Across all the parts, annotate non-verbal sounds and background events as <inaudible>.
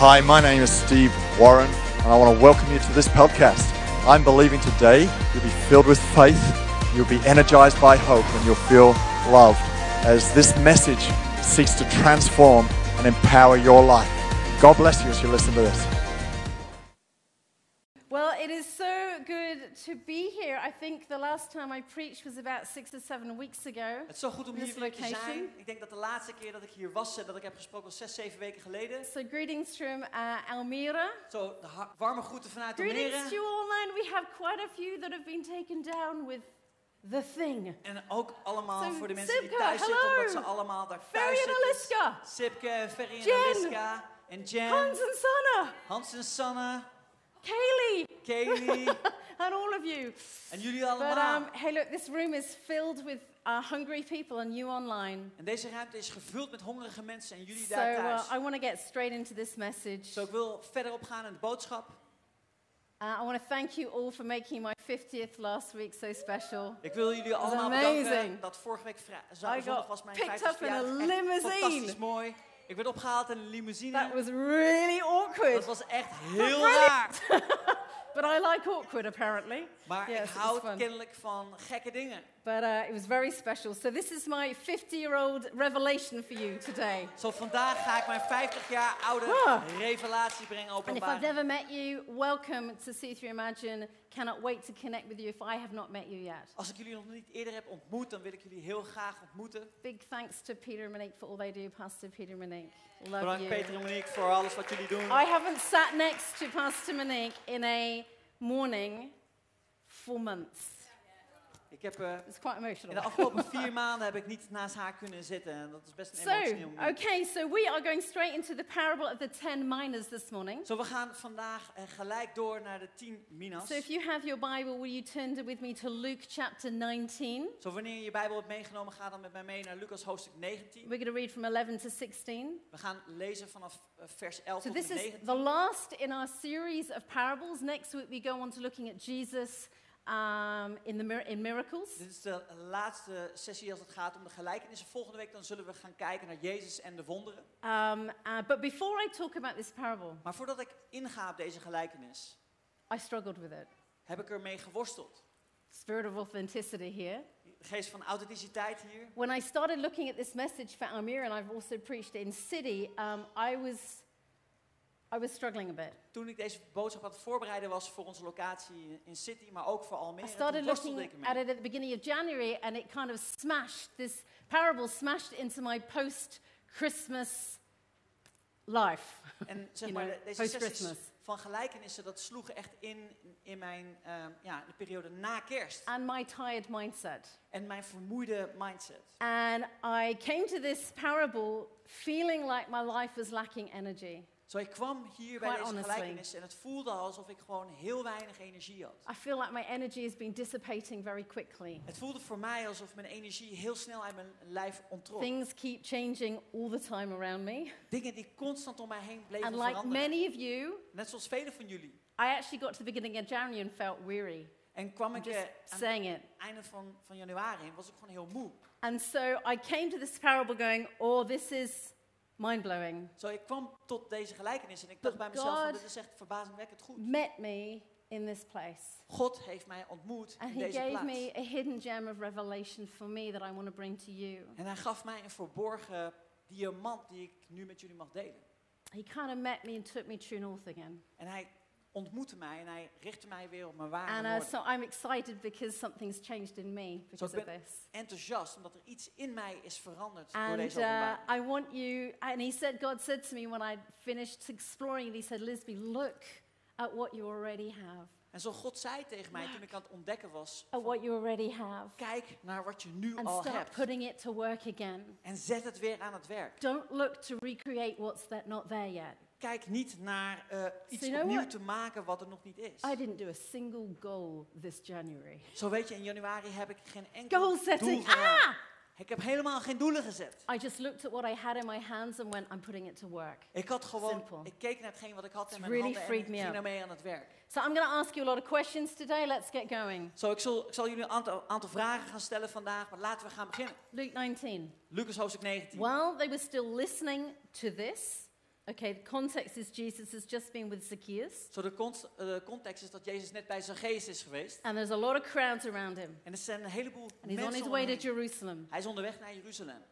Hi, my name is Steve Warren, and I want to welcome you to this podcast. I'm believing today you'll be filled with faith, you'll be energized by hope, and you'll feel loved as this message seeks to transform and empower your life. God bless you as you listen to this. Well, it is so good to be here. I think the last time I preached was about six or seven weeks ago. Het is zo goed om hier weer te zijn. Ik denk dat de laatste keer dat ik hier was, dat ik heb gesproken, was zes, zeven weken geleden. So, greetings from uh, Almere. Zo, de warme groeten vanuit de Greetings to you online. We have quite a few that have been taken down with the thing. En ook allemaal voor de mensen die thuis zitten, omdat ze allemaal daar Ferry thuis en zitten. Aliska. Sipke, Ferry en. Aliska. En Jen. Hans and Sana. Hans en Sanne. Kaylee. Kaylee. <laughs> and all of you. en jullie But um, hey, look, this room is filled with uh, hungry people and you online. En deze ruimte is gevuld met hongerige mensen en jullie So daar uh. I want to get straight into this message. Zo, ik wil verder opgaan in de boodschap. Uh, I want to thank you all for making my 50th last week so special. Ik wil jullie allemaal amazing. bedanken dat vorige week vrij- I za- zondag was mijn picked 50 up in a verjaardag. Limousine. fantastisch mooi. Ik werd opgehaald in een limousine. That was really awkward. Dat was echt <laughs> heel raar. <laughs> But I like awkward apparently. Maar Yes, ik hou kennelijk van gekke dingen. But uh, it was very special. So this is my 50-year-old revelation for you today. <laughs> Zo vandaag ga ik mijn 50 jaar oude revelatie brengen And if I've openbaar. never met you, welcome to See Through Imagine. Cannot wait to connect with you if I have not met you yet. Als ik jullie nog niet eerder heb ontmoet, dan wil ik jullie heel graag ontmoeten. Big thanks to Peter and Monique for all they do, Pastor Peter and Monique. Love Bedankt you. Peter en Monique voor alles wat jullie doen. I haven't sat next to Pastor Monique in a morning for months. Ik heb, eh, It's quite in emotional. de afgelopen vier maanden heb ik niet naast haar kunnen zitten. En dat is best een So, emotioneel moment. okay, so we are going straight into the parable of the ten miners this morning. Zo, we gaan vandaag eh, gelijk door naar de 10 minas. So, if you have your Bible, will you turn with me to Luke chapter 19? Zo, wanneer je je Bijbel hebt meegenomen, ga dan met mij mee naar Lucas hoofdstuk 19. We're going to read from 11 to 16. We gaan lezen vanaf eh, vers 11 So, tot this en is 19. the last in our series of parables. Next week, we go on to looking at Jesus um, in, the in miracles. Dit is de laatste sessie als het gaat om de gelijkenissen. Volgende week dan zullen we gaan kijken naar Jezus en de wonderen. Um, uh, but before I talk about this parable, Maar voordat ik inga op deze gelijkenis, I struggled with it. heb ik ermee geworsteld. Spirit of authenticity here. De geest van authenticiteit hier. When I started looking at this message for Almere, and I've also preached in City, um, I was, I was struggling a bit. Toen ik deze boodschap aan het voorbereiden was voor onze locatie in City, maar ook voor I Almere, started toen worstelde looking ik at ermee. it at the beginning of January, and it kind of smashed this parable smashed into my post-Christmas life. En <laughs> zeg you maar, know, de- deze sessies post-Christmas. van gelijkenissen, dat sloegen echt in in mijn ehm, ja, de periode na kerst. and my tired mindset. En mijn vermoeide mindset. And I came to this parable feeling like my life was lacking energy. Zo, ik kwam hier bij Quite deze honestly. gelijkenis en het voelde alsof ik gewoon heel weinig energie had. I feel like my energy has been dissipating very quickly. Het voelde voor mij alsof mijn energie heel snel uit mijn lijf ontrok. Things keep changing all the time around me. Dingen die constant om mij heen bleven And like veranderen. many of you, Net zoals velen van jullie. I actually got to the beginning of January and felt weary. En kwam I'm ik eh, aan het saying einde van, van januari en was ik gewoon heel moe. And so I came to this parable going, oh, this is mind blowing. Zo, ik kwam tot deze gelijkenis en ik dacht But bij mezelf, God- dit is echt verbazingwekkend goed. Met me in this place. God heeft mij ontmoet And in he deze gave plaats. me a hidden gem of revelation for me that I want to bring to you. En hij gaf mij een verborgen diamant die ik nu met jullie mag delen. He kind of met me and took me true north again. En hij ontmoette mij en hij richtte mij weer op mijn ware And uh, so I'm excited because something's changed in me because ik of ben this. enthousiast omdat er iets in mij is veranderd door And deze uh, openbaring. I want you, and he said, God said to me when I finished exploring it, he said, Lisby, look at what you already have. En zo God zei tegen mij toen ik aan het ontdekken was, At what you already have. kijk naar wat je nu And al start hebt. putting it to work again. En zet het weer aan het werk. Don't look to recreate what's that not there yet. Kijk niet naar eh, iets you know opnieuw what? te maken wat er nog niet is. I didn't do a single goal this January. Zo weet je, in januari heb ik geen enkel Goal doel setting. gedaan. Ah! Ik heb helemaal geen doelen gezet. I just looked at what I had in my hands and went, I'm putting it to work. Ik had gewoon, Simple. ik keek naar hetgeen wat ik had in mijn really handen en ik me ging daarmee aan het werk. So I'm going to ask you a lot of questions today. Let's get going. Zo, ik zal, ik zal jullie een aantal, aantal vragen gaan stellen vandaag, maar laten we gaan beginnen. Luke 19. Lucas hoofdstuk 19. While they were still listening to this, Okay, the context is Jesus has just been with Zacchaeus, So de, cont- eh, de context is dat Jezus net bij Zacchaeus is geweest. and there's a lot of crowds around him. En er zijn een heleboel And he's on his way to. Jerusalem. Hij is onderweg naar Jeruzalem.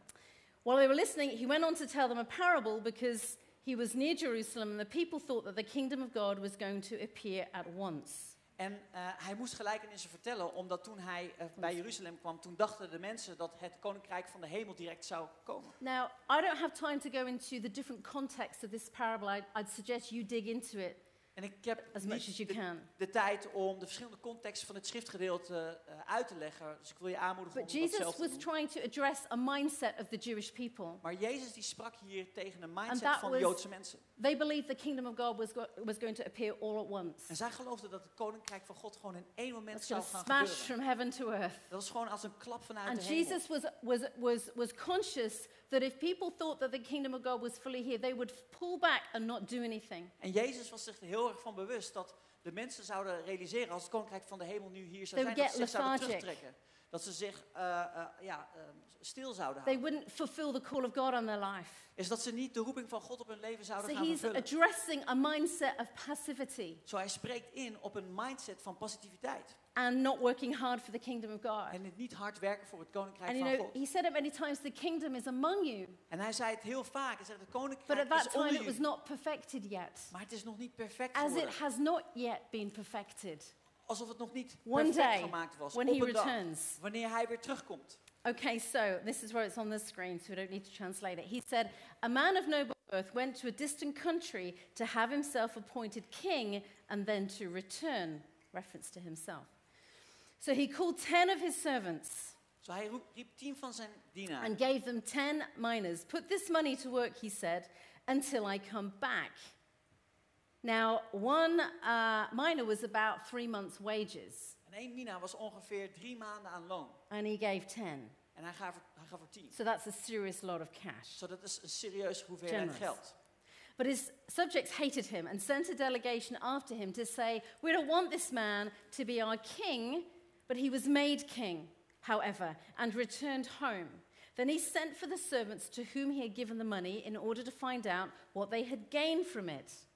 While they were listening, he went on to tell them a parable because he was near Jerusalem and the people thought that the kingdom of God was going to appear at once. En eh, hij moest gelijkenissen vertellen, omdat toen hij eh, bij Jeruzalem kwam, toen dachten de mensen dat het koninkrijk van de hemel direct zou komen. Now, I don't have time to go into the different contexts of this parable. I'd, I'd suggest you dig into it En ik heb as niet much as you de, can. de tijd om de verschillende contexten van het schriftgedeelte eh, uit te leggen. Dus ik wil je aanmoedigen But om dat Jesus zelf te doen. trying to address a mindset of the Jewish people. Maar Jezus die sprak hier tegen een mindset van de was- Joodse mensen. They believed the kingdom of God was, go- was going to appear all at once. En zij geloofden dat het koninkrijk van God gewoon in één moment It's zou to gaan smash gebeuren. from heaven to earth. Dat was gewoon als een klap vanuit And de hemel. Jesus was, was, was, was conscious that if people thought that the kingdom of God was fully here, they would pull back and not do anything. En Jezus was zich er heel erg van bewust dat de mensen zouden realiseren als het koninkrijk van de hemel nu hier zou zijn, dat ze zich zouden terugtrekken. Dat ze zich eh, eh, ja, eh, stil zouden They houden. wouldn't fulfill the call of God on their life. Is dat ze niet de roeping van God op hun leven zouden So gaan he's vervullen. addressing a mindset of passivity Zo hij spreekt in op een mindset van positiviteit. and not working hard for the kingdom of God. En het niet hard werken voor het koninkrijk And you van know, God. he said it many times the kingdom is among you. En hij zei het heel vaak. Hij zegt het But koninkrijk at that is time, onder it was not perfected yet. Maar het is nog niet perfect As it geworden. has not yet been perfected. Alsof het nog niet One perfect day, gemaakt was. when op he een dag, returns. wanneer hij weer terugkomt. Okay, so this is where it's on the screen, so we don't need to translate it. He said, A man of noble birth went to a distant country to have himself appointed king and then to return. Reference to himself. So he called ten of his servants Zo hij riep tien van zijn dienaren. and gave them ten miners. Put this money to work, he said, until I come back. Now, one uh, mina was about three months' wages, En één mina was ongeveer drie maanden aan loon. and he gave ten. En hij gaf hij gaf er tien. So that's a serious lot of cash. Dat is een serieuze hoeveelheid Generous. geld. But his subjects hated him and sent a delegation after him to say, We don't want this man to be our king, but he was made king, however, and returned home. Then he sent for the servants to whom he had given the money in order to find out what they had gained from it.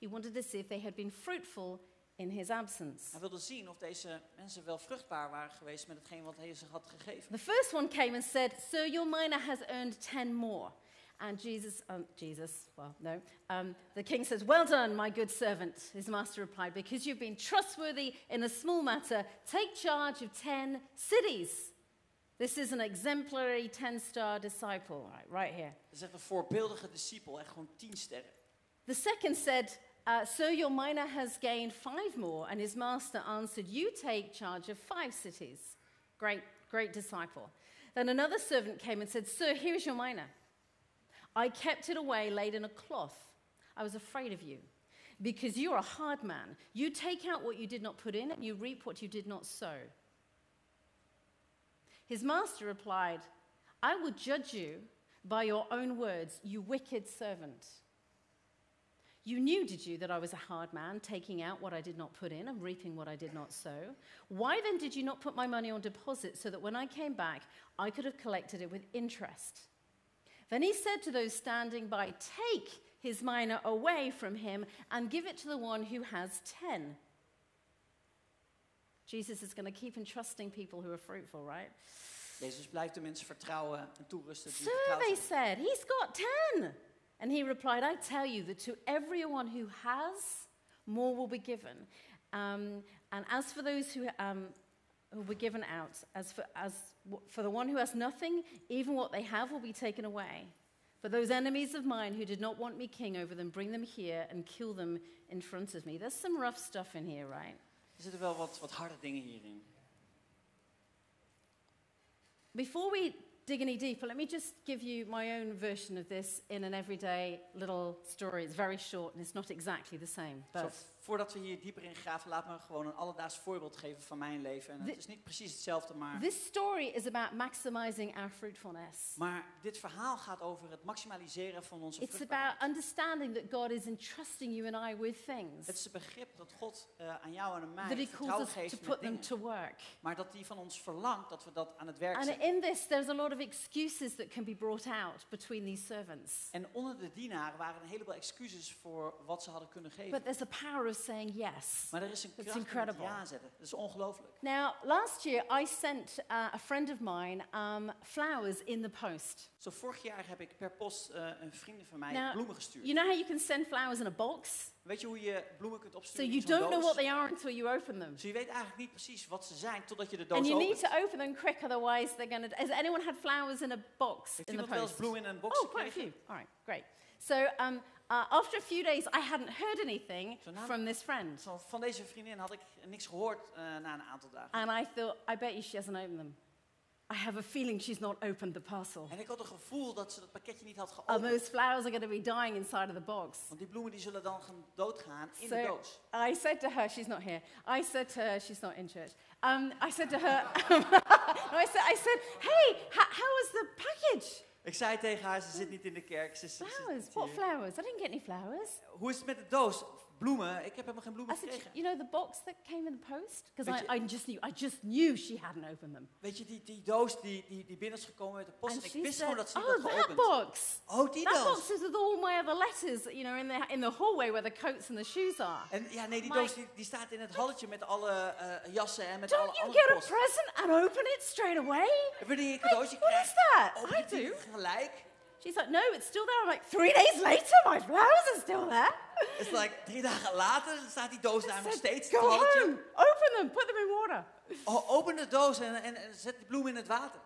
He wanted to see if they had been fruitful in his absence. Hij wilde zien of deze mensen wel vruchtbaar waren geweest met hetgeen wat hij ze had gegeven. The first one came and said, Sir, your mina has earned ten more. And Jesus, um, Jesus, well, no, um, the king says, Well done, my good servant. His master replied, Because you've been trustworthy in a small matter, take charge of ten cities. This is an exemplary 10 star disciple, right, right here. Dat is echt een voorbeeldige discipel, echt gewoon tien sterren. The second said, uh, Sir, your mina has gained five more. And his master answered, You take charge of five cities. Great, great disciple. Then another servant came and said, Sir, here is your mina. I kept it away laid in a cloth. I was afraid of you because you're a hard man. You take out what you did not put in, and you reap what you did not sow. His master replied, I will judge you by your own words, you wicked servant. You knew, did you, that I was a hard man, taking out what I did not put in and reaping what I did not sow? Why then did you not put my money on deposit so that when I came back, I could have collected it with interest? Then he said to those standing by, Take his mina away from him and give it to the one who has ten. Jesus is going to keep entrusting people who are fruitful, right? Jezus blijft de mensen vertrouwen en toerusten die Sir, vertrouwd they said, he's got ten. And he replied, I tell you that to everyone who has, more will be given. Um, and as for those who, um, who will be given out, as for, as w- for the one who has nothing, even what they have will be taken away. But those enemies of mine who did not want me king over them, bring them here and kill them in front of me. There's some rough stuff in here, right? Er zitten wel wat, wat harde dingen hierin. Before we dig any deeper, let me just give you my own version of this in an everyday little story. It's very short and it's not exactly the same. But voordat we hier dieper in graven, laat me gewoon een alledaags voorbeeld geven van mijn leven. En het is niet precies hetzelfde, maar, This story is about maximizing our fruitfulness. maar dit verhaal gaat over het maximaliseren van onze It's about understanding that God is entrusting you and I with things, Het is het begrip dat God eh, aan jou en aan mij that He vertrouwen calls us to geeft met put them to work. maar dat hij van ons verlangt dat we dat aan het werk And zetten. in this, there's a lot of excuses that can be brought out between these servants. En onder de dienaren waren een heleboel excuses voor wat ze hadden kunnen geven. But there's a power of saying yes. maar er is een kracht incredible. ja zetten. Dat is ongelooflijk. Now, last year I sent uh, a friend of mine um, flowers in the post. Zo vorig jaar heb ik per post eh, een vriendin van mij Nou, bloemen gestuurd. You know how you can send flowers in a box? Weet je hoe je bloemen kunt So you don't know what they are until you open them. Dus je weet eigenlijk niet precies wat ze zijn totdat je de doos And you opent. need to open them quick, otherwise they're going to. Has anyone had flowers in a box Heeft in the iemand wel eens post? bloemen in een box Oh, quite a few. All right, great. So um, uh, after a few days, I hadn't heard anything So now- from this friend. Van, van deze vriendin had ik niks gehoord eh, na een aantal dagen. And I thought, I bet you she hasn't opened them. I have a feeling she's not opened the parcel. En ik had een gevoel dat ze dat pakketje niet had And geopend. those flowers are going to be dying inside of the box. Want die bloemen die zullen dan gaan doodgaan in de doos. I said to her, she's not here. I said to her, she's not in church. Um, I said to her, no, <laughs> I said, I said, hey, h- Ik zei tegen haar, ze zit niet in de kerk. Ze, ze- ze Flowers? niet What flowers? I didn't get any flowers. Hoe is het met de doos? Bloemen? Ik heb helemaal geen I bloemen said, gekregen. you know the box that came in the post? Because I, I just knew, I just knew she hadn't opened them. Weet je, die, die doos die, die, die binnen is gekomen met de post. And En ik wist said, gewoon dat ze niet oh, had that geopend. box. Oh, die That doos. box is with all my other letters, you know, in the, in the hallway where the coats and the shoes are. En ja, nee, die My- doos die, die staat in het halletje met alle eh, jassen en met Don't alle you andere get a post. present and open it straight away? Wanneer je een cadeautje what krijgt, is that? open I je die do. gelijk. She's like, no, it's still there. I'm like, three days later, my flowers are still there. It's like drie dagen later staat die doos daar nog steeds. Go home, open them, put them in water. O- open de doos en, en, en zet die bloem in het water.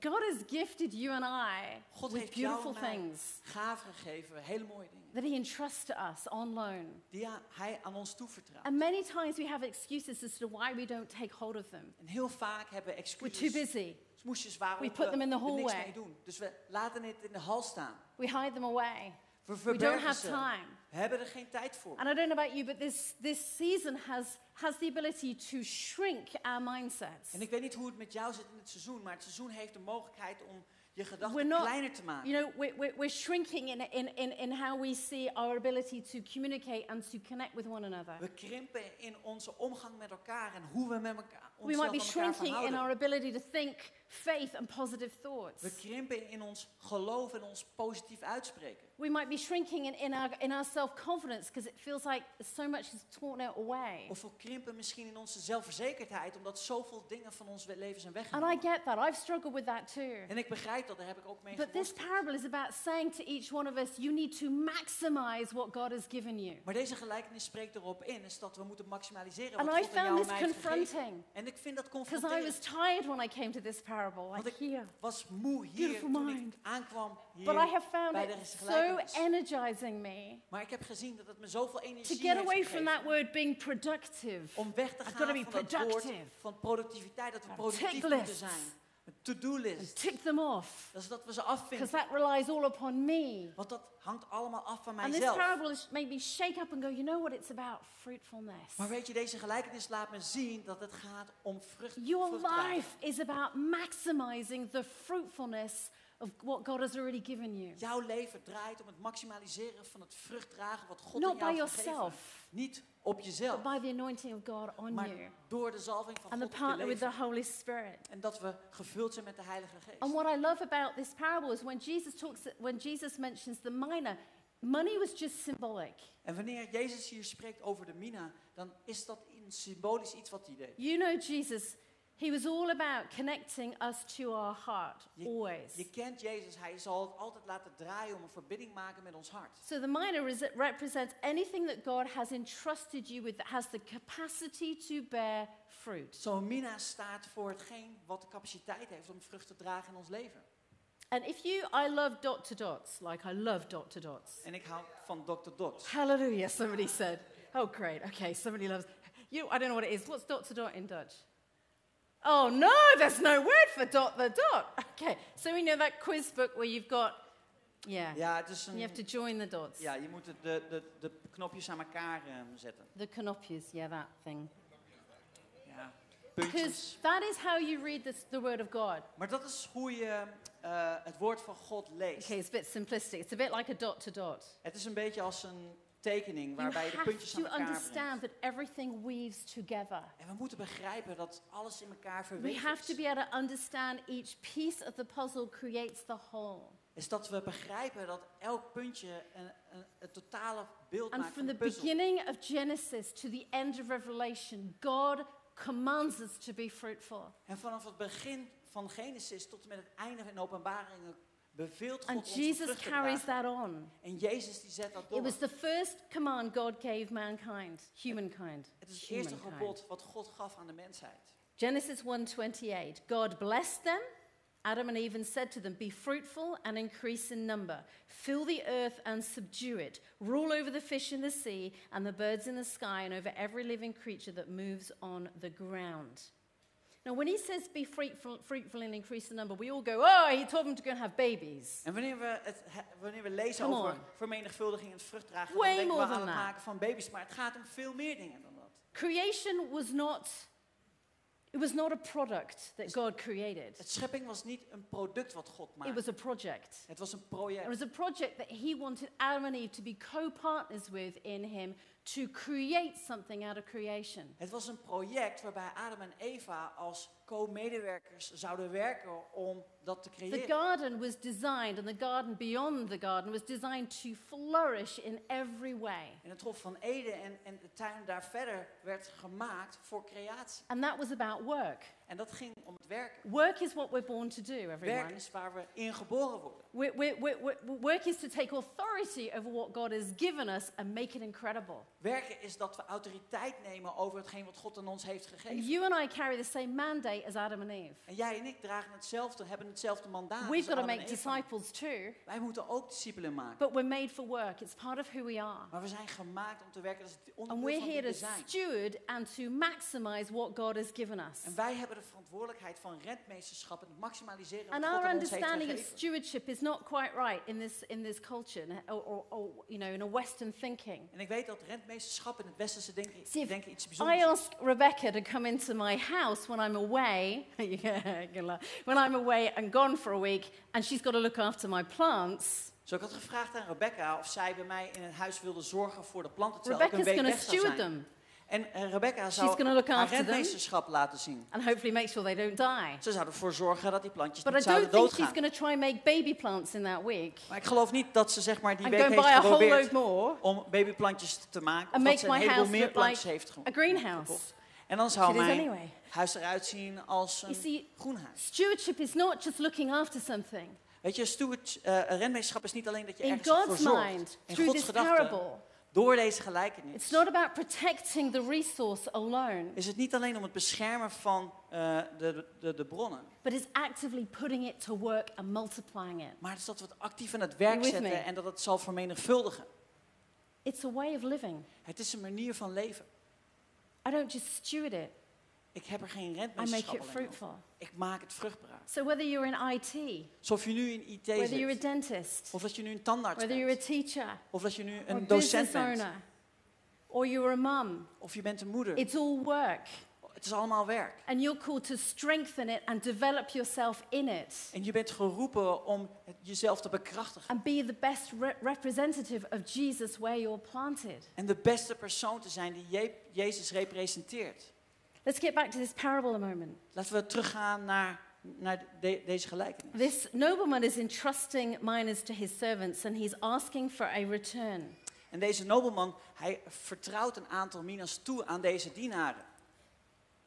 God has gifted you and I God with beautiful things gaven gegeven, hele mooie dingen. that He entrusts to us on loan. Die hij aan ons toevertrouwt. And many times we have excuses as to why we don't take hold of them. En heel vaak hebben we We're too busy. Smoesjes waarop We put them in the er niks hallway. mee doen. Dus we laten het in de hal staan. We hide them away. We We don't have ze. time. We hebben er geen tijd voor. And I don't know about you, but this, this season has, has the ability to shrink our mindsets. En ik weet niet hoe het met jou zit in het seizoen, maar het seizoen heeft de mogelijkheid om je gedachten not- kleiner te maken. You know, we're, we're shrinking in, in, in, in how we see our ability to communicate and to connect with one another. We krimpen in onze omgang met elkaar en hoe we met elkaar We might be shrinking in our ability to think faith and positive thoughts. We krimpen in ons geloof en ons positief uitspreken. We might be shrinking in, in our, in our self confidence because it feels like so much is torn out away. Of we krimpen misschien in onze zelfverzekerdheid, omdat zoveel dingen van ons leven zijn And weggenomen. I get that. I've struggled with that too. En ik begrijp dat, daar heb ik ook mee But this parable is about saying to each one of us, you need to maximize what God has given you. Maar deze gelijkenis spreekt erop in, is dat we moeten maximaliseren And wat I God aan jou found en this mij heeft gegeven. confronting En ik vind dat because I was confronterend. tired when I came to this parable. Want Like ik here. was moe hier Beautiful toen mind. ik aankwam hier But I have found bij it so energizing me Maar ik heb gezien dat het me zoveel to energie get heeft away from that word being productive. om weg te I've gaan be van dat woord productive. van productiviteit, dat we productief moeten zijn. Een to-do And list. tick them off Dat is dat we ze because afvinden. that relies all upon me. Want dat hangt allemaal af van And this mijzelf. parable made me shake up and go, you know what? It's about fruitfulness. Maar weet je, deze gelijkenis laat me zien dat het gaat om vrucht. Your life is about maximizing the fruitfulness of what God has already given you. Jouw leven draait om het maximaliseren van het vruchtdragen wat God Not in jou by heeft gegeven. yourself, Niet op jezelf, but by the anointing of God on maar you door de zalving van and the God je partner with the. Holy Spirit. En dat we gevuld zijn met de Heilige Geest. And what I love about this parable is when Jesus talks, when Jesus mentions the mina, money was just symbolic. En wanneer Jezus hier spreekt over de mina, dan is dat in symbolisch iets wat hij deed. You know, Jesus, he was all about connecting us to our heart, Je, always. je kent Jezus, hij zal het altijd laten draaien om een verbinding maken met ons hart. So the mina res- represents anything that God has entrusted you with that has the capacity to bear fruit. Zo'n mina staat voor hetgeen wat de capaciteit heeft om vrucht te dragen in ons leven. And if you, I love dot to dots, like I love dot to dots. En ik hou van Dr. Dots. Hallelujah, somebody said. Oh, great. Okay, somebody loves. You, I don't know what it is. What's dot to dot in Dutch? Oh, no, there's no word for dot the dot. Okay, so we know that quiz book where you've got Yeah. Ja, het is een, You have to join the dots. ja, je moet de, de, de, de knopjes aan elkaar ehm, zetten. The canopus, yeah, that thing. Ja, Because puntjes. that is how you read this, the Word of God. Maar dat is hoe je eh, het woord van God leest. Okay, it's a bit simplistic. It's a bit like a dot to dot. Het is een beetje als een tekening waarbij de puntjes aan elkaar understand that everything weaves together. En we moeten begrijpen dat alles in elkaar We verweven have to is. be able to understand each piece of the puzzle creates the whole. Is dat we begrijpen dat elk puntje een, een, een totale beeld And maakt from van the de puzzel. beginning of Genesis to the end of Revelation, God commands us to be fruitful. En vanaf het begin van Genesis tot en met het einde van openbaringen And Jesus carries that on. En Jezus die zet dat It was the first command God gave mankind, humankind. Het is het eerste gebod wat God gaf aan de mensheid. Genesis 1:28. God blessed them. Adam and Eve and said to them, Be fruitful and increase in number. Fill the earth and subdue it. Rule over the fish in the sea and the birds in the sky and over every living creature that moves on the ground. Now, when he says be fruitful, fruitful and increase the number, we all go, Oh, he told them to go and have babies. En wanneer we, het, wanneer we lezen Come over on. vermenigvuldiging en vruchtdragen, Way dan denken we aan het that. maken van baby's. Maar het gaat om veel meer dingen dan dat. Creation was not, it was not a product that God created. Het schepping was niet een product wat God It maakte. was a project. Het was een It project. was a project that he wanted Adam and Eve to be co partners with in him to create something out of creation. Het was een project waarbij Adam en Eva als co-medewerkers zouden werken om dat te The creëren. garden was designed, and the garden beyond the garden was designed to flourish in every way. En het Hof van Eden en, en de tuin daar verder werd gemaakt voor creatie. And that was about work. En dat ging om het werken. Work is what we're born to do, Werk everyone. is waar we in geboren worden. We we we work is to take authority over what God has given us and make it incredible. Werken is dat we autoriteit nemen over hetgeen wat God aan ons heeft And gegeven. you and I carry the same mandate as Adam and Eve. En jij en ik dragen hetzelfde, hebben hetzelfde mandaat. We've als got to make disciples too, Wij moeten ook discipelen maken. but we're made for work. It's part of who we are. Maar we zijn gemaakt om te werken. Dat is het And onderdeel we're van here wie to we zijn. steward and to maximize what God has given us. En wij hebben de verantwoordelijkheid van rentmeesterschap en het maximaliseren And wat God our understanding of stewardship is not quite right in this, in this culture, or, or, or you know, in a Western thinking. En ik weet dat rentmeesterschap in het westerse denken, See, if denken iets I bijzonders is. ask Rebecca to come into my house when I'm away, <laughs> when I'm away and gone for a week, and she's got to look after my plants. Zo ik had gevraagd aan Rebecca of zij bij mij in het huis wilde zorgen voor de planten terwijl ik een week going to weg zou steward zijn. them En eh, Rebecca She's zou gonna look haar rentmeesterschap laten zien. and hopefully make sure they don't die. Ze zou ervoor zorgen dat die plantjes But I niet don't zouden think she's doodgaan. going to try and make baby plants in that week Maar ik geloof niet dat ze zeg maar die week heeft geprobeerd om babyplantjes te maken. Of dat ze een heleboel meer plantjes like heeft ge- a greenhouse. gekocht. En dan zou mijn anyway. huis eruit zien als een see, groenhuis. stewardship is not just looking after something. Weet je, steward, eh renmeesterschap is niet alleen dat je In ergens voor God's zorgt. mind, In Gods gedachten, parable, door deze gelijkenis, it's not about protecting the resource alone, is het niet alleen om het beschermen van eh, de, de, de bronnen. but it's actively putting it to work and multiplying it. Maar het is dat we het actief aan het werk me? zetten en dat het zal vermenigvuldigen. It's a way of living. Het is een manier van leven. I don't just steward it, Ik heb er geen I make rentmeesterschap it fruitful. Ik maak het vruchtbaar. So whether you're in IT, Alsof je nu in IT whether you're a zit. dentist, Of dat je nu een tandarts whether you're a bent. teacher, Of dat je nu een docent bent. owner, or you're a mum, Of je bent een moeder. it's all work. Het is allemaal werk. And you're called to strengthen it and develop yourself in it. En je bent geroepen om jezelf te bekrachtigen. And be the best re- representative of Jesus where you're planted. En de beste persoon te zijn die Je- Jezus representeert. Let's get back to this parable a moment. Laten we teruggaan naar, naar de- deze gelijkenis. This nobleman is entrusting miners to his servants and he's asking for a return. En deze nobelman, hij vertrouwt een aantal minas toe aan deze dienaren.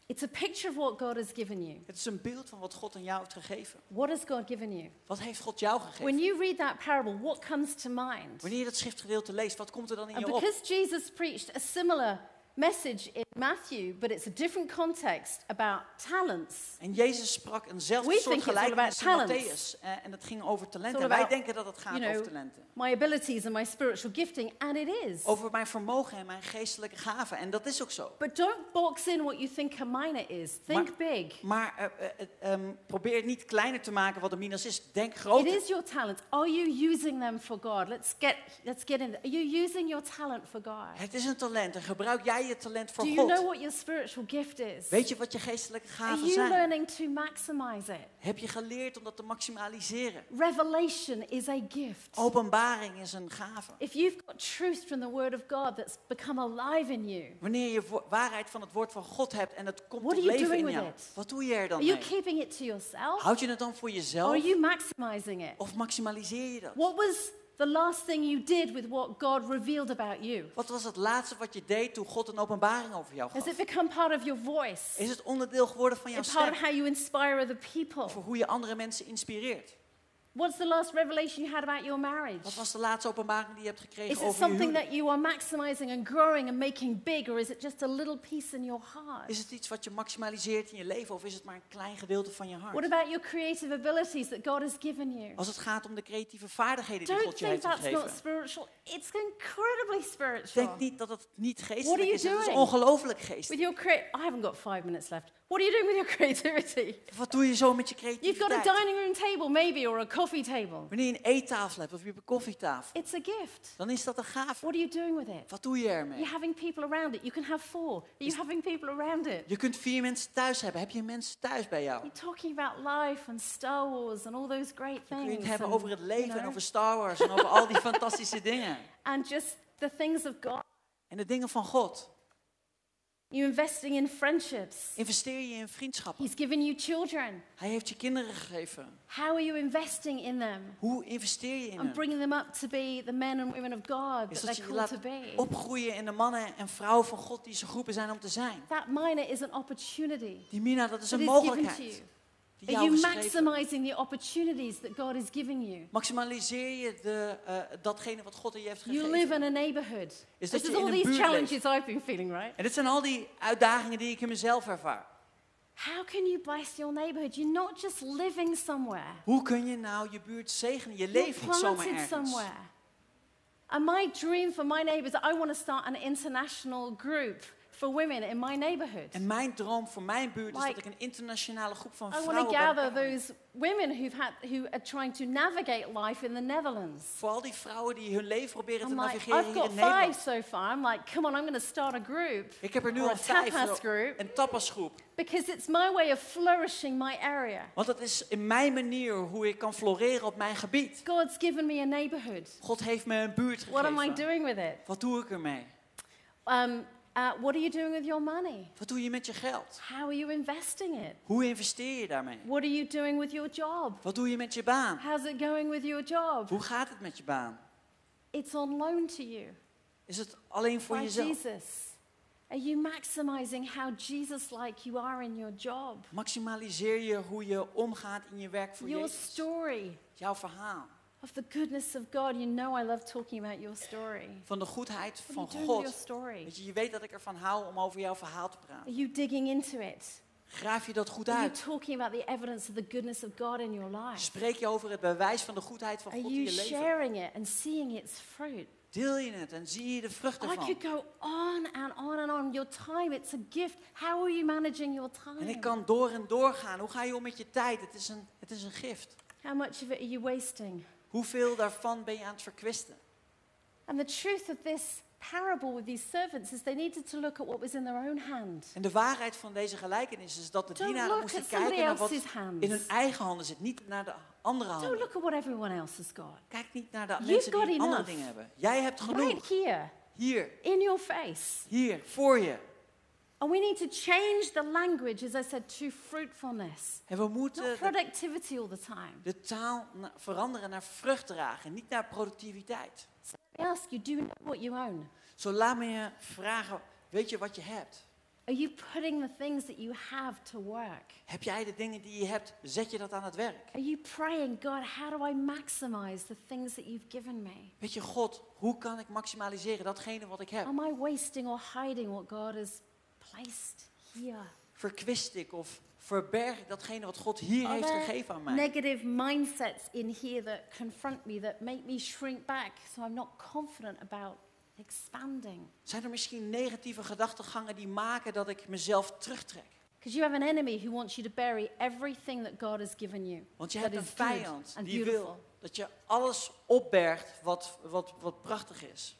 It's a picture of what God has given you. Het is een beeld van wat God aan jou heeft gegeven. What has God given you? Wat heeft God jou gegeven? When you read that parable, what comes to mind? Wanneer je dat schriftgedeelte leest, wat komt er dan in And je op? because Jesus preached a similar message in Matthew, but it's a different context about talents. En Jezus sprak eenzelfde We soort gelijkenis in. Matthäus. eh, en het ging over talenten. Wij about, denken dat het gaat you know, over talenten. My abilities and my spiritual gifting, and it is. Over mijn vermogen en mijn geestelijke gaven. En dat is ook zo. But don't box in what you think a minor is. Think Maar- big. Maar ehm, probeer niet kleiner te maken wat een minas is. Denk It groter. is your talent. Are you using them for God? Let's get let's get in. Are you using your talent for God? Het is een talent en gebruik jij je talent voor Do you know God. what your spiritual gift is? Weet je wat je geestelijke Are gaven you zijn? learning to maximize it? Heb je geleerd om dat te maximaliseren? Revelation is a gift. Openbaring is een gave. If you've got truth from the Word of God that's become alive in you, Wanneer je waarheid van het woord van God hebt en het komt tot are you leven in with jou, it? wat doe je er dan are you mee? keeping it to yourself? Houd je het dan voor Or jezelf are you maximizing it? of maximaliseer je dat? What was the last thing you did with what God revealed about you? Wat was het laatste wat je deed toen God een openbaring over jou Has gaf? it become part of your voice? Is het onderdeel geworden van jouw It's part of stem? how you inspire other people? Over hoe je andere mensen inspireert? What's the last revelation you had about your marriage? Wat was de laatste openbaring die je hebt gekregen Is it over je something that you are maximizing and growing and making big, or is it just a little piece in your heart? Is het iets wat je maximaliseert in je leven of is het maar een klein gedeelte van je What hart? about your creative abilities that God has given you? Als het gaat om de creatieve vaardigheden die Don't God je think heeft that's not gegeven. spiritual. It's incredibly spiritual. Denk niet dat het niet What geestelijk is. Het is ongelooflijk With geestelijk. your crea- I haven't got five minutes left. What are you doing with your creativity? Wat doe je zo met je You've got a creativiteit? dining room table, maybe, or a coffee table. Wanneer je een eettafel hebt of je hebt een koffietafel, It's a gift. dan is dat een gave. What are you doing with it? Wat doe je ermee? You're having people around it. You can have four. Are you having people around it? Je kunt vier mensen thuis hebben. Heb je mensen thuis bij jou? You're talking about life and Star Wars and all those great things. je het hebben and, over het you leven en over Star Wars en over al die <laughs> fantastische dingen. and just the things of God. En de dingen van God. You're investing in friendships. Investeer je in vriendschappen. He's given you children. Hij heeft je kinderen gegeven. How are you investing in them? Hoe investeer je in And hen? bringing them up to be the men and women of God Is that they're called to be. opgroeien in de mannen en vrouwen van God die ze geroepen zijn om te zijn. That minor is an opportunity Die Mina, dat is een mogelijkheid. Die Are jou you geschreven. maximizing the opportunities that God is giving you? Maximaliseer je de, eh, datgene wat God in je heeft You gegeven. live in a neighborhood. Is This dat is je all in een these buurt challenges. I've been feeling, right? En dit zijn al die uitdagingen die ik in mezelf ervaar. How can you bless your neighborhood? You're not just living somewhere. Hoe kun je nou je buurt zegenen? Je You're leeft niet zomaar planted ergens. somewhere. And my dream for my neighbors, I want to start an international group for women in my neighborhood. En mijn droom voor mijn buurt is Like, dat ik een internationale groep van I want vrouwen to gather those women who've had, who are trying to navigate life in the Netherlands. Voor al die vrouwen die hun leven proberen te I'm like, navigeren I've got in five Nederland. so far. I'm like, come on, I'm going to start a group. Ik heb er nu al vijf. tapas group. Een tapasgroep. Because it's my way of flourishing my area. Want dat is in mijn manier hoe ik kan floreren op mijn gebied. God's given me a neighborhood. God heeft me een buurt What am I gegeven. doing with it? Wat doe ik ermee? Um, uh, what are you doing with your money? Wat doe je met je geld? How are you investing it? Hoe investeer je daarmee? What are you doing with your job? Wat doe je met je baan? How's it going with your job? Hoe gaat het met je baan? It's on loan to you Is het alleen voor by jezelf? Jesus. Are you maximizing how Jesus like you are in your job? Maximaliseer je hoe je omgaat in je werk voor Your Jezus. story Jouw verhaal. Of the goodness of God. You know I love talking about your story. Van de goedheid van are you God. Weet je, je weet dat ik ervan hou om over jouw verhaal te praten. Are you digging into it? Graaf je dat goed Are you uit? talking about the evidence of the goodness of God in your life? Spreek je over het bewijs van de goedheid van Are God in you je leven? sharing it and seeing its fruit? Deel je het en zie je de vrucht I ervan. could go on and on and on. Your time, it's a gift. How are you managing your time? En ik kan door en door gaan. Hoe ga je om met je tijd? Het is een, het is een gift. How much of it are you wasting? Hoeveel daarvan ben je aan het verkwisten? And the truth of this parable with these servants is they needed to look at what was in their own hand. En de waarheid van deze gelijkenis is dat de Don't dienaren moesten kijken naar wat in hun eigen handen zit, niet naar de andere Don't handen. look at what everyone else has got. Kijk niet naar de You've mensen die andere enough. dingen hebben. Jij hebt Right genoeg. here, Hier, in your face. hier, voor je. And we need to change the language, as I said, to fruitfulness. En we moeten Not de, productivity all the time. de taal veranderen naar vrucht dragen, niet naar productiviteit. I ask you, do you know what you own? Zo laat me je vragen, weet je wat je hebt? Are you putting the things that you have to work? Heb jij de dingen die je hebt, zet je dat aan het werk? Are you praying, God, how do I maximize the things that you've given me? Weet je, God, hoe kan ik maximaliseren datgene wat ik heb? Am I wasting or hiding what God has Here? Verkwist ik of verberg ik datgene wat God hier Are heeft gegeven aan mij? negative mindsets in here that confront me, that make me shrink back so I'm not confident about expanding? Zijn er misschien negatieve gedachtegangen die maken dat ik mezelf terugtrek? Because you have an enemy who wants you to bury everything that God has given you. Want je hebt een vijand and die beautiful. wil dat je alles opbergt wat, wat, wat prachtig is.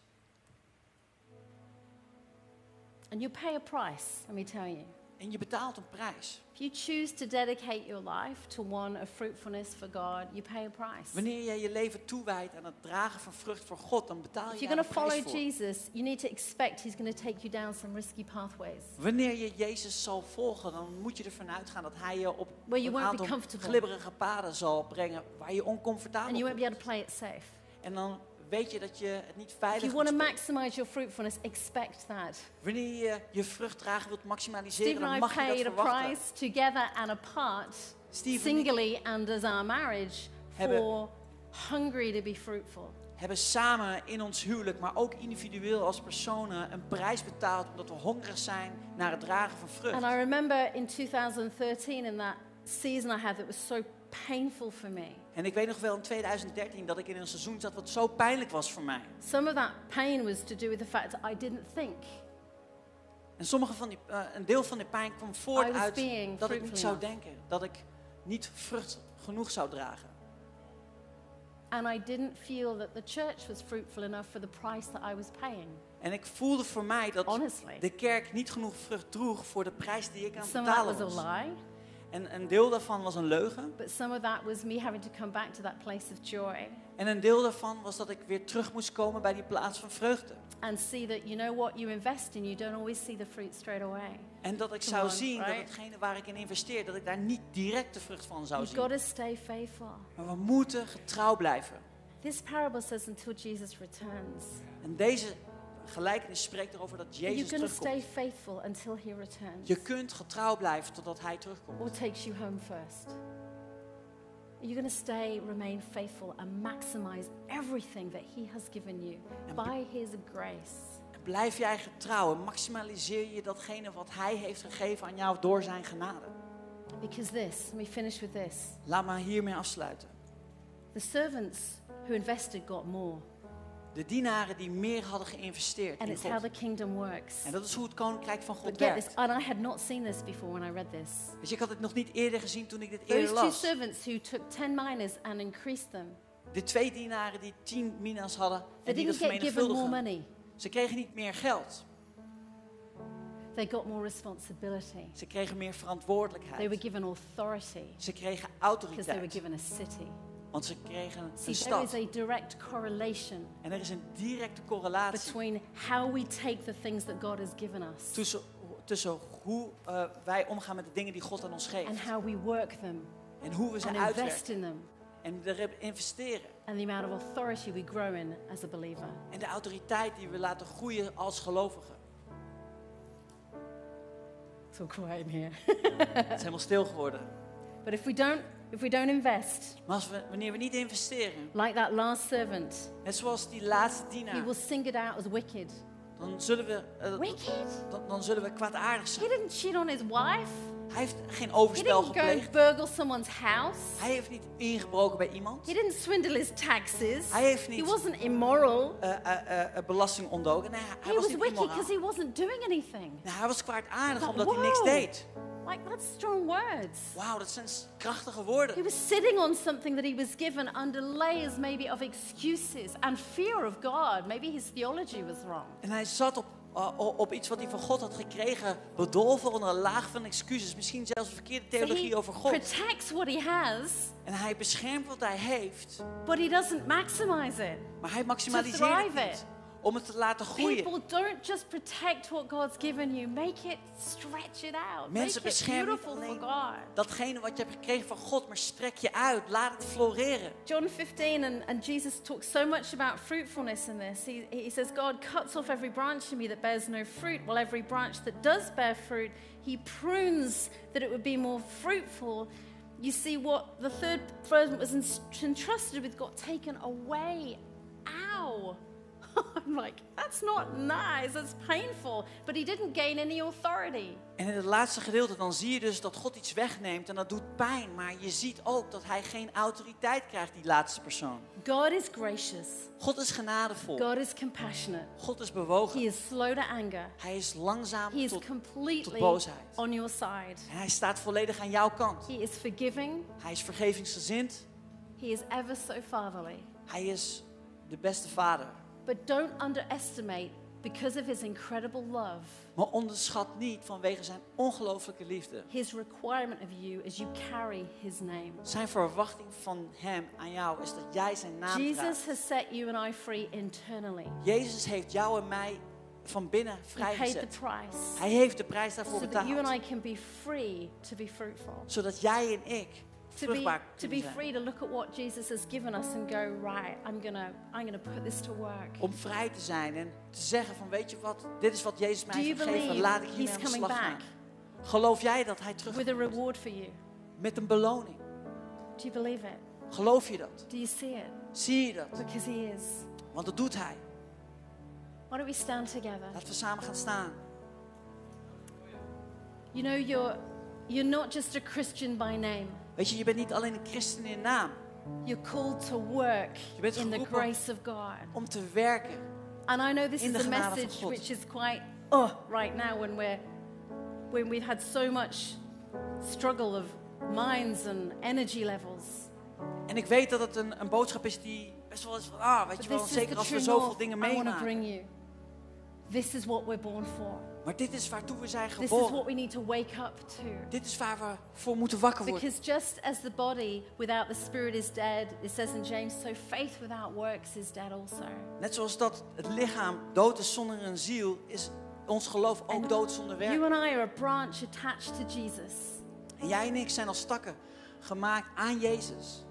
And you pay a price, let me tell you. En je betaalt een prijs. If you choose to dedicate your life to one of fruitfulness for God, you pay a price. Wanneer je je leven toewijdt aan het dragen van vrucht voor God, dan betaal If je you're daar going een to prijs follow voor. Jesus, you need to expect He's going to take you down some risky pathways. Wanneer je Jezus zal volgen, dan moet je ervan uitgaan dat Hij je op Where een aantal glibberige paden zal brengen waar je And oncomfortabel you won't be bent. able to play it safe. En dan weet je dat je het niet If veilig you moet want to maximize your fruitfulness, expect that. Wanneer je je vrucht dragen wilt maximaliseren, Steve dan and mag je dat paid a verwachten. price together and apart, Steve singly and as our marriage, Hebben- for hungry to be fruitful. hebben samen in ons huwelijk, maar ook individueel als personen, een prijs betaald omdat we hongerig zijn naar het dragen van And vrucht. I remember in 2013, in that season I had that was so painful for me. En ik weet nog wel in 2013 dat ik in een seizoen zat wat zo pijnlijk was voor mij. Some of that pain was to do with the fact that I didn't think. En sommige van die, eh, een deel van die pijn kwam voort was uit dat ik niet zou denken. Dat ik niet vrucht genoeg zou dragen. And I didn't feel that the church was fruitful enough for the price that I was paying. En ik voelde voor mij dat Honestly. de kerk niet genoeg vrucht droeg voor de prijs die ik aan het Some of that betalen was a was. lie, En een deel daarvan was een leugen. but some of that was me having to come back to that place of joy En een deel daarvan was dat ik weer terug moest komen bij die plaats van vreugde. and see that you know what you invest in, you don't always see the fruit straight away. En dat ik Come zou on, zien dat right? hetgene waar ik in investeer, dat ik daar niet direct de vrucht van zou You've got zien. to stay faithful. Maar we moeten getrouw blijven. This parable says until Jesus returns. En deze gelijkenis spreekt erover dat Jezus going to stay terugkomt. faithful until he returns Je kunt getrouw blijven totdat Hij terugkomt. or takes you home first. You're going to stay, remain faithful, and maximize everything that he has given you And by his grace. En blijf jij getrouw en maximaliseer je datgene wat Hij heeft gegeven aan jou door Zijn genade. Because this, let me finish with this. Laat me hiermee afsluiten. The servants who invested got more. De dienaren die meer hadden geïnvesteerd And in it's how God. the kingdom works. En dat is hoe het koninkrijk van God But get this, werkt. and I had not seen this before when I read this. Dus ik had het nog niet eerder gezien toen ik dit Those eerder two las. servants who took 10 minas and increased them, De twee dienaren die tien minas hadden they en die dat didn't get given more vermenigvuldigen. money. Ze kregen niet meer geld. They got more responsibility. Ze kregen meer They were verantwoordelijkheid. given authority Ze kregen because they were autoriteit. given a city. Want ze kregen een See, there is stad. a direct correlation En er is een directe correlatie between how we take the things that God has given us tussen, tussen hoe eh, wij omgaan met de dingen die God aan ons and geeft. how we work them En hoe we ze and invest uitwerken. in them En erin investeren. and the amount of authority we grow in as a believer. En de autoriteit die we laten groeien als gelovigen. It's all quiet in here. Het is helemaal stil geworden. But if we don't, if we don't invest, Maar als we, wanneer we niet investeren, like that last servant, net zoals die laatste dienaar, he will sing it out as wicked. dan zullen we, eh, Wicked? dan, dan zullen we kwaadaardig zijn. He didn't cheat on his wife. Hij heeft geen He overspel didn't go and gepleegd. burgle someone's house. Hij heeft niet ingebroken bij iemand. He didn't swindle his taxes. Hij heeft He niet wasn't immoral. eh, eh, eh, belasting ontdoken. Nee, hij, hij He was was niet immoraal. because he wasn't doing anything. Nee, hij was kwaadaardig Like, omdat hij niks wow. deed. Like, that's strong words. Wauw, dat zijn krachtige He woorden. was sitting on something that he was given under layers, maybe, of excuses and fear of God. Maybe his theology was wrong. En hij zat op, uh, op iets wat hij van God had gekregen, bedolven onder een laag van excuses. Misschien zelfs een verkeerde theologie he over God. protects what he has, En hij beschermt wat hij heeft, but he doesn't maximize it. maar hij maximaliseert het. Om het te laten groeien. People don't just protect what God's given you, make it stretch it out. Mensen make it beschermen niet beautiful for God. datgene wat je hebt gekregen van God, maar strek je uit. Laat het floreren. John 15, and, and Jesus talks so much about fruitfulness in this. He, he says, God cuts off every branch in me that bears no fruit, while every branch that does bear fruit, He prunes that it would be more fruitful. You see, what the third servant was entrusted with got taken away. Ow! <laughs> I'm like, that's not nice, that's painful. But he didn't gain any authority. En in het laatste gedeelte dan zie je dus dat God iets wegneemt en dat doet pijn. Maar je ziet ook dat hij geen autoriteit krijgt, die laatste persoon. God is gracious, God is genadevol. God is compassionate, God is bewogen. He is slow to anger, Hij is langzaam He is tot, tot completely boosheid. on your side. En hij staat volledig aan jouw kant. He is forgiving, Hij is vergevingsgezind. He is ever so fatherly. Hij is de beste vader. But don't underestimate, because of His incredible love, Maar onderschat niet vanwege zijn ongelooflijke liefde. His requirement of you as you carry His name. Zijn verwachting van hem aan jou is dat jij zijn naam Jesus draagt. has set you and I free internally. Jezus heeft jou en mij van binnen He paid the vrijgezet. price Hij heeft de prijs daarvoor so that you and betaald. I can be free to be fruitful. Zodat jij en ik To be, to be free to look at what Jesus has given us and go, right, I'm gonna, I'm gonna put this to work. Om vrij te zijn en te zeggen van weet je wat, dit is wat Jezus mij heeft gegeven. Laat ik hiermee aan de coming slag gaan. back Geloof jij dat hij with a terugkomt? reward for you? Met een beloning. Do you believe it? Geloof je dat? Do you see it? Zie je dat? Because He is. Want dat doet hij. Why don't we stand together? Laten we samen gaan staan. You know, you're, you're not just a Christian by name. Weet je, je bent niet alleen een christen in naam. You're called to work Je bent in the grace of God. Om te werken. And I know this is a message which is quite oh right now when we're when we've had so much struggle of minds and energy levels. En ik weet dat het een, een boodschap is die best wel is van, ah, weet But je wel, zeker als we zoveel dingen meemaken. This is what we're born for. Maar dit is waartoe we zijn This is geboren. what we need to wake up to. Dit is waar we voor moeten wakker worden. Because just as the body without the spirit is dead, it says in James, so faith without works is dead also. Net zoals dat het lichaam dood is zonder een ziel, is ons geloof ook dood zonder You werk. and I are a branch attached to Jesus. En jij en ik zijn als takken gemaakt aan Jezus.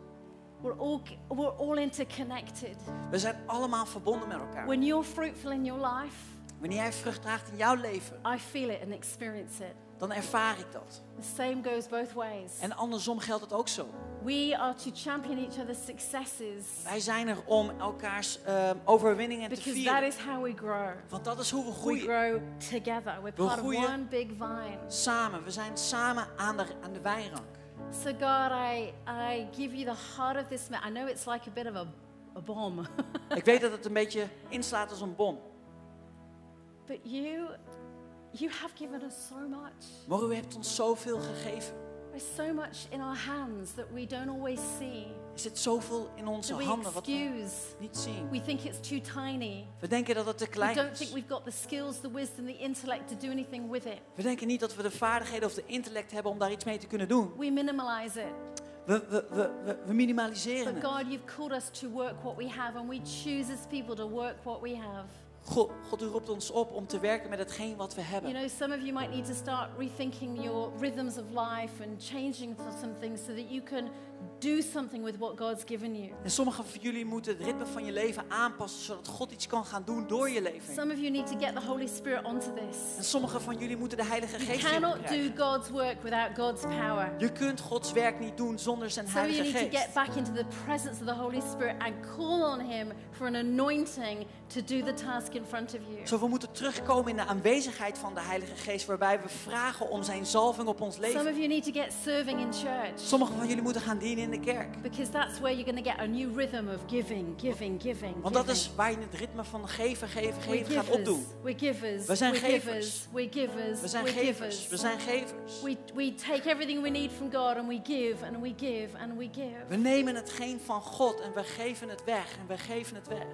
We're all, we're all interconnected. We zijn allemaal verbonden met elkaar. When you're fruitful in your life, Wanneer jij vrucht draagt in jouw leven, I feel it and experience it. dan ervaar ik dat. The same goes both ways. En andersom geldt het ook zo. We are to champion each other's successes Wij zijn er om elkaars ehm, overwinningen te because that vieren. is how we grow. Want dat is hoe we We groeien. grow together. We're We part of groeien. one big vine. Samen. We zijn samen aan de, aan de wijnrank. So God, I, I give you the heart of this man. I know it's like a bit of a, a bomb, <laughs> Ik weet dat het een beetje inslaat als een bom. But you, you have given us so much. Maar u hebt ons zoveel gegeven. There's so much in our hands that we don't always see. Er zit zoveel in onze we handen wat we niet zien. We think it's too tiny. We denken dat het te We klein don't think is. we've got the skills, the wisdom, the intellect to do anything with it. We denken niet dat we de vaardigheden of de intellect hebben om daar iets mee te kunnen doen. We minimalize it. We, we, we, we, we minimaliseren But het. God, you've called us to work what we have, and we choose as people to work what we have. God, God, roept ons op om te werken met hetgeen wat we You hebben. know, some of you might need to start rethinking your rhythms of life and changing some things so that you can do something with what God's given you. En sommigen van jullie moeten het ritme van je leven aanpassen, zodat God iets kan gaan doen door je leven. Some of you need to get the Holy Spirit onto En this. sommigen van jullie moeten de Heilige You Geest cannot hierin do. God's work without God's power. Je kunt Gods werk niet doen zonder zijn Some of you Heilige need to get Geest. back into the presence of the Holy Spirit and call on Him for an anointing to do the task in front of you. Zo we moeten terugkomen in de aanwezigheid van de Heilige Geest, waarbij we vragen om zijn zalving op ons Some leven. of you need to get serving in church Sommigen van jullie moeten gaan dienen in de kerk. because that's where you're going to get a new rhythm of giving, giving, giving. Want dat is waar je het ritme van geven, geven, geven gaat givers. opdoen. We're givers. We zijn gevers. givers. We're givers. We zijn gevers. givers. We zijn gevers. We, we take everything we need from God and we give and we give and we give. We nemen hetgeen van God en we geven het weg en we geven het weg.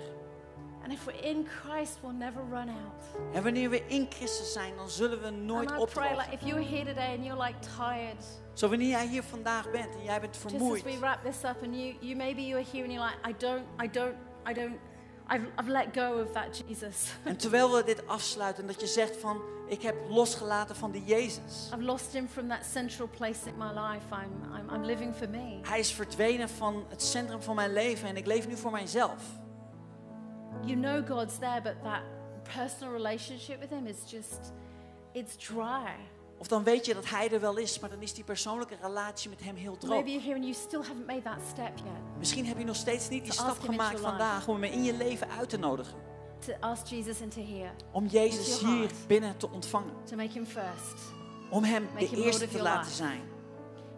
And if we're in Christ, we'll never run out. En wanneer we in Christus zijn, dan zullen we nooit pray, like, opdrogen. if you're here today and you're like tired, Zo wanneer jij hier vandaag bent en jij bent just as vermoeid. we wrap this up, and you, you maybe you're here and you're like, I don't, I don't, I don't, I've, I've let go of that Jesus. <laughs> En terwijl we dit afsluiten, dat je zegt van, ik heb losgelaten van die Jezus. I've lost him from that central place in my life. I'm, I'm, I'm living for me. Hij is verdwenen van het centrum van mijn leven en ik leef nu voor mijzelf. You know God's there, but that personal relationship with him is just, it's dry. Of dan weet je dat hij er wel is, maar dan is die persoonlijke relatie met hem heel droog. Maybe you're here and you still haven't made that step yet. Misschien heb je nog steeds niet die stap gemaakt vandaag om hem in je leven uit te nodigen. to ask Jesus into here, Om Jezus Into hier binnen te ontvangen. to make him first. Om Hem Make de him eerste te laten life. zijn.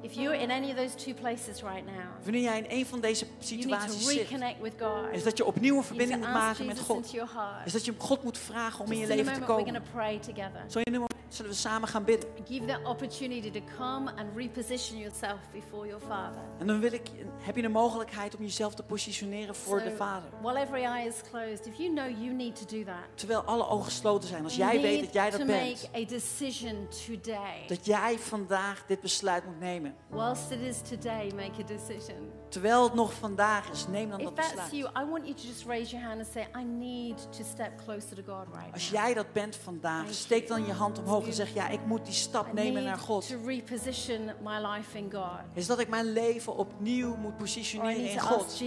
If you're in any of those two places right now, Wanneer jij in een van deze situaties zit, reconnect with God. is dat je opnieuw een verbinding moet maken met God. Is dat je God moet vragen om in je leven te komen. Zo in een zullen we samen gaan bidden. Give that opportunity to come and reposition yourself before your Father. En dan wil ik, heb je de mogelijkheid om jezelf te positioneren voor de So, Vader. While every eye is closed, if you know you need to do that, Terwijl alle ogen gesloten zijn. Als jij weet dat jij to dat make bent. a decision today. Dat jij vandaag dit besluit moet nemen. Whilst it is today, make a decision. Terwijl het nog vandaag is, neem dan dat besluit. Als jij dat bent vandaag, steek dan je hand omhoog en zeg ja, ik moet die stap nemen naar God. Is dat ik mijn leven opnieuw moet positioneren in God.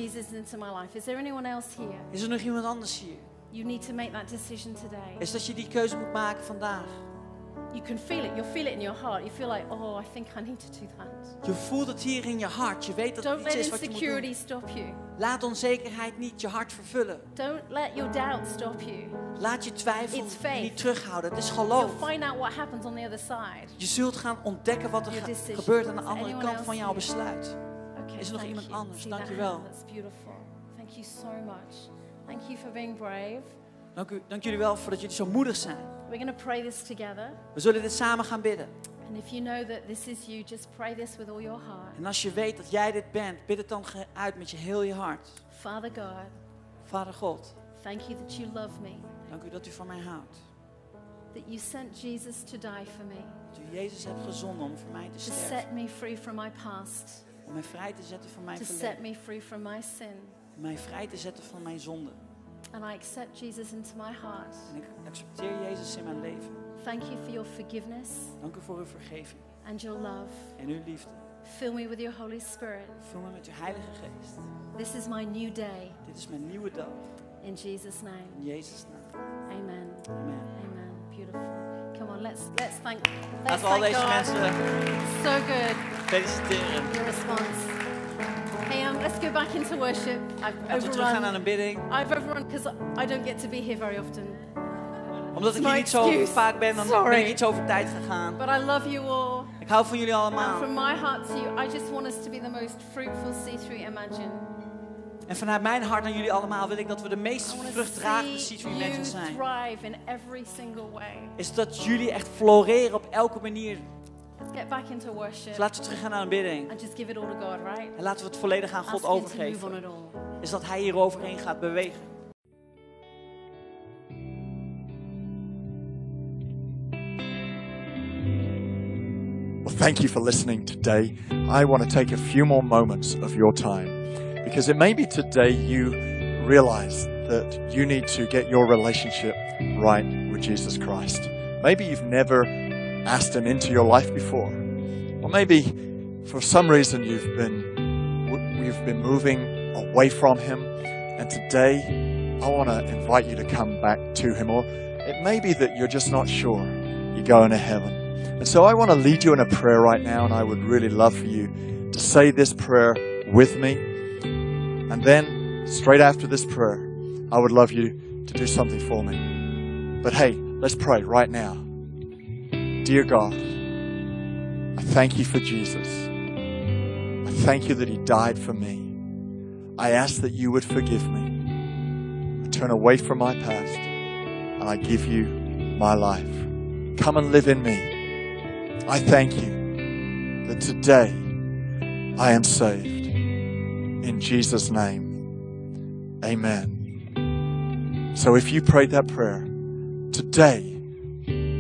Is er nog iemand anders hier? You need to make that decision today. Is dat je die keuze moet maken vandaag? You can feel it. You'll feel it in your heart. You feel like, oh, I think I need to do that. Je voelt het hier in je hart. Je weet dat het Don't iets let is wat je moet insecurity doen. stop you. Laat onzekerheid niet je hart vervullen. Don't let your doubt stop you. Laat je twijfel It's faith. niet terughouden. Het is You'll geloof. find out what happens on the other side. Je zult gaan ontdekken wat er Your gebeurt aan de andere anyone kant else van jouw besluit. Okay, Is er nog thank iemand you. anders? See that Dankjewel. hand? That's beautiful. Thank you so much. Thank you for being brave. Dank, u, dank jullie wel voor dat jullie zo moedig zijn. We're going to pray this together. We zullen dit samen gaan bidden. And if you know that this is you, just pray this with all your heart. En als je weet dat jij dit bent, bid het dan uit met je heel je hart. Father God, Vader God, thank you that you love me, dank u dat u van mij houdt. that you sent Jesus to die for me, Dat u Jezus hebt gezonden om voor mij te to sterven. set me free from my past, Om mij vrij te zetten van mijn to set verleden. me free from my sin. Om mij vrij te zetten van mijn zonde. And I accept Jesus into my heart. En ik accepteer Jezus in mijn leven. Thank you for your forgiveness Dank u voor uw vergeving and your love. en uw liefde. Fill me with your Holy Spirit. Vul me met uw Heilige Geest. This is my new day. Dit is mijn nieuwe dag. In Jesus' name. In Jezus' naam. Amen. Amen. Amen. Beautiful. Come on, let's let's thank let's Laten we al deze God. mensen So good. feliciteren. Your response. Hey, um, let's go back into worship. I've Laten we teruggaan naar overrun. een bidding. I've overrun because I don't get to be here very often. Omdat ik hier niet zo excuse. vaak ben, dan Sorry. ben ik iets over tijd gegaan. But I love you all. Ik hou van jullie And allemaal. from my heart to you, I just want us to be the most fruitful C3 Imagine. En vanuit mijn hart aan jullie allemaal wil ik dat we de meest vruchtdragende see C3 you mensen zijn. thrive in every single way. Is dat jullie echt floreren op elke manier. Let's get back into worship Dus laten we teruggaan naar een bidding. and just give it all to God, right? En laten we het volledig aan God Ask Him to move on overgeven. it all. Is dat Hij hier overheen gaat bewegen. Well, thank you for listening today. I want to take a few more moments of your time because it may be today you realize that you need to get your relationship right with Jesus Christ. Maybe you've never asked Him into your life before, or maybe for some reason you've been you've been moving away from Him, and today I want to invite you to come back to Him. Or it may be that you're just not sure you're going to heaven. And so I want to lead you in a prayer right now, and I would really love for you to say this prayer with me. And then, straight after this prayer, I would love you to do something for me. But hey, let's pray right now. Dear God, I thank you for Jesus. I thank you that He died for me. I ask that you would forgive me. I turn away from my past, and I give you my life. Come and live in me. I thank you that today I am saved. In Jesus' name, amen. So if you prayed that prayer, today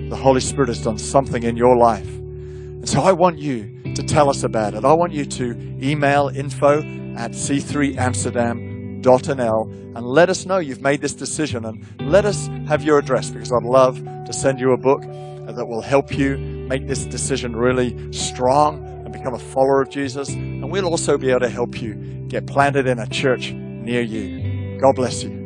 the Holy Spirit has done something in your life. And so I want you to tell us about it. I want you to email info at c3amsterdam.nl and let us know you've made this decision and let us have your address because I'd love to send you a book that will help you make this decision really strong and become a follower of Jesus. And we'll also be able to help you get planted in a church near you. God bless you.